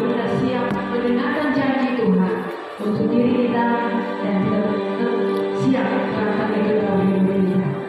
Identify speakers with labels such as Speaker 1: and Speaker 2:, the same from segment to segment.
Speaker 1: kita siap mendengarkan janji Tuhan untuk diri kita dan kita siap melakukan hidup kita.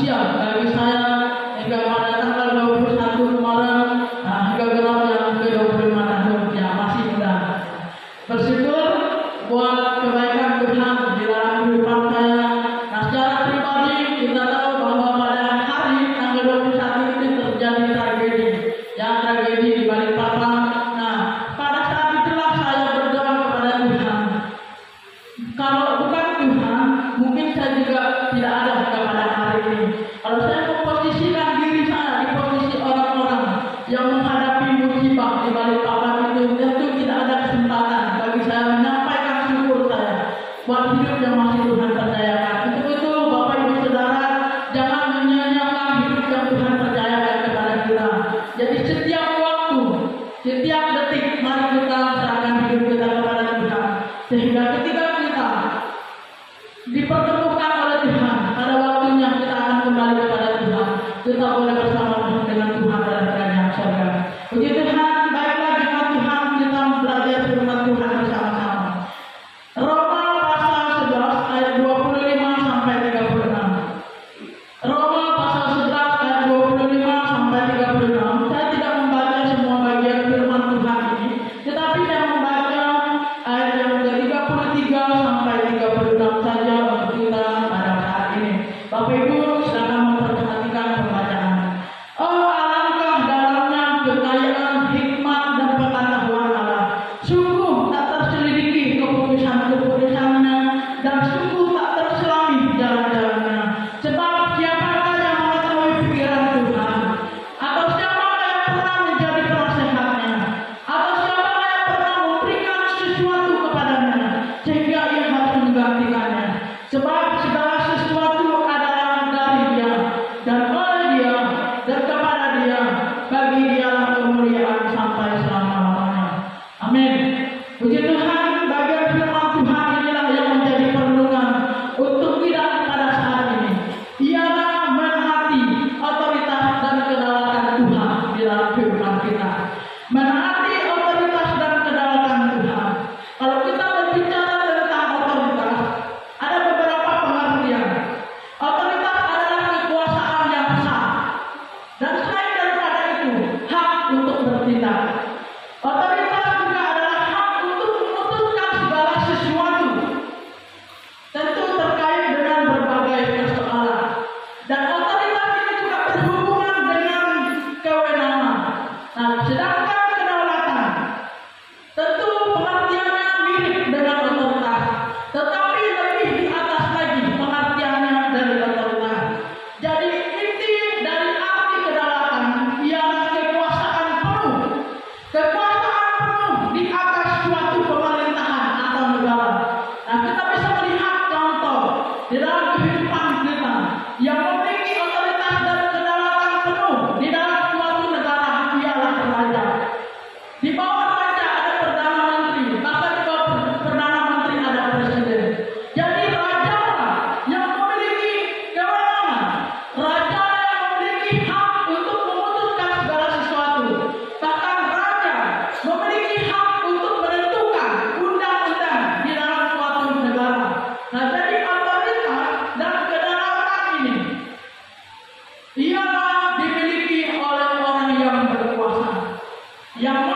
Speaker 1: Siang. Di 新疆 yang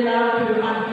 Speaker 1: allowed to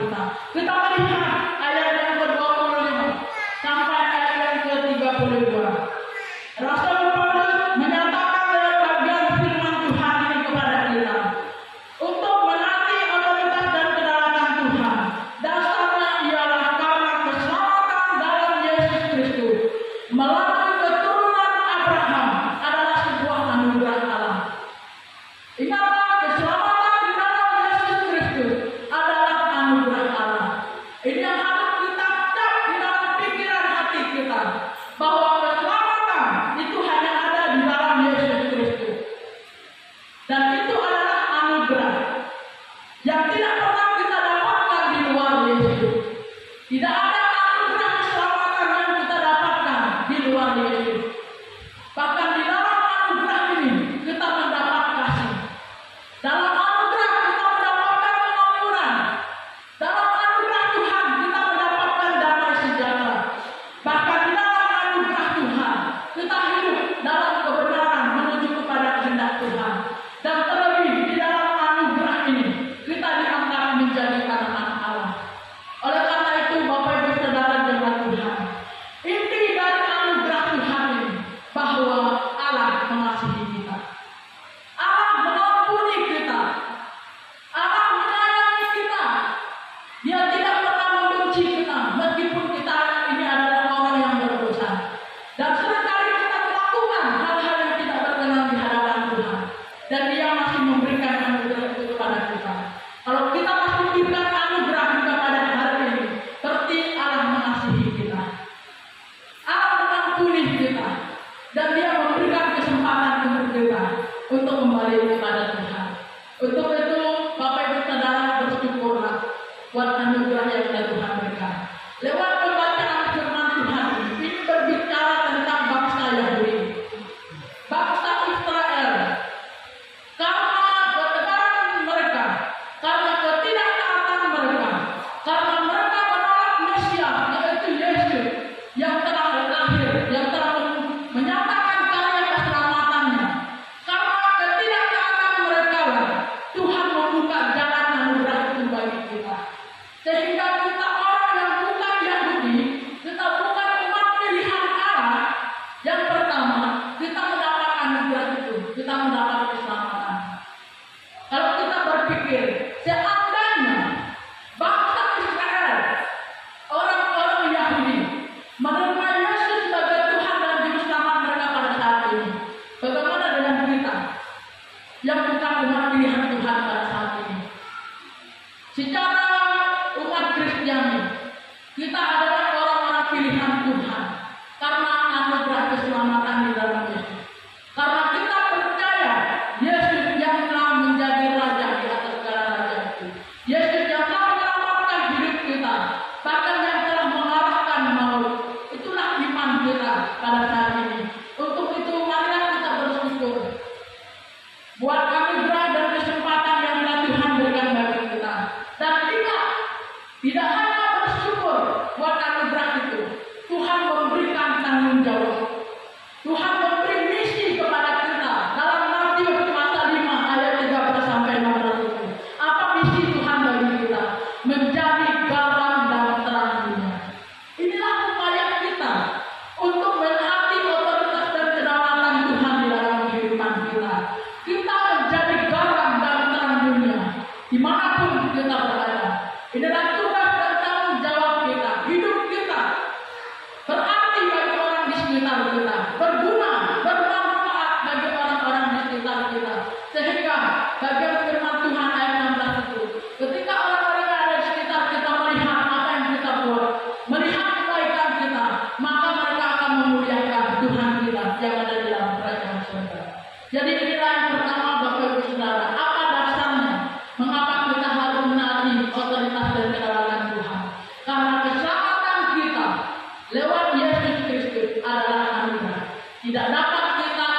Speaker 1: tidak dapat kita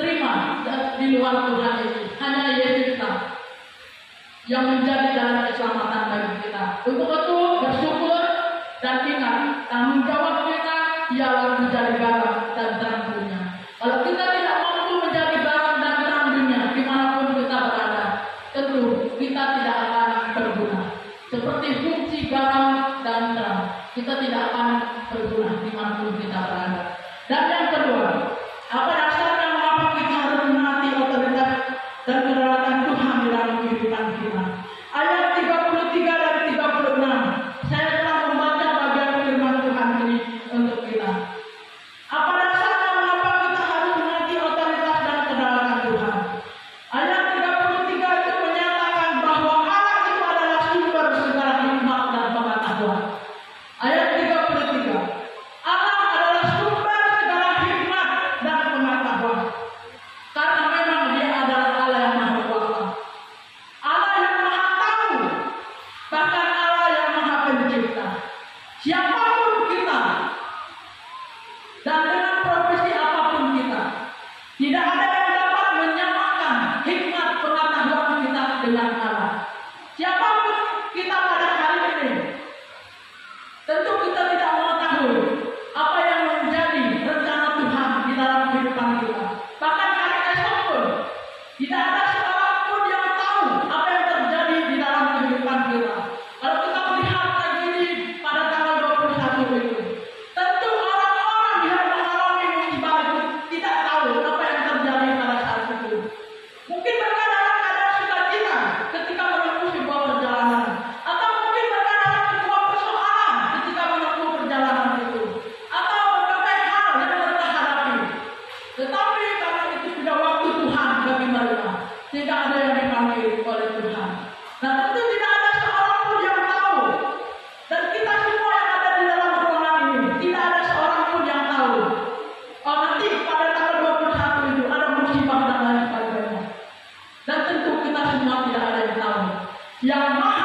Speaker 1: terima di luar Tuhan itu. Hanya Yesus yang menjadi Yeah.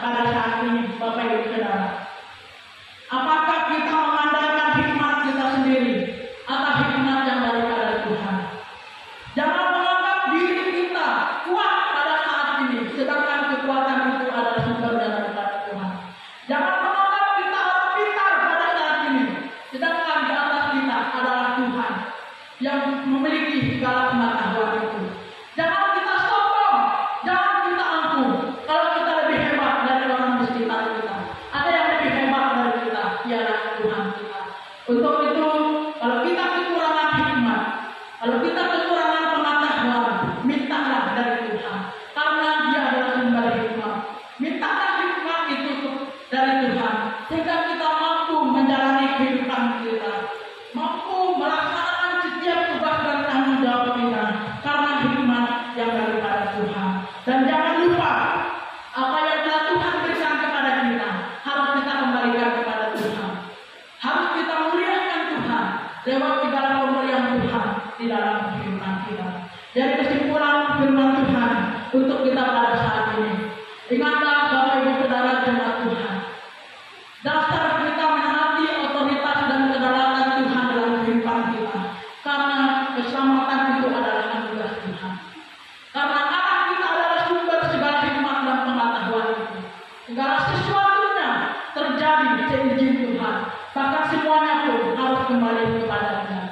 Speaker 1: para sa akin yung papayot ka na. terjadi seuji Tuhan. Maka semuanya pun harus kembali kepadanya.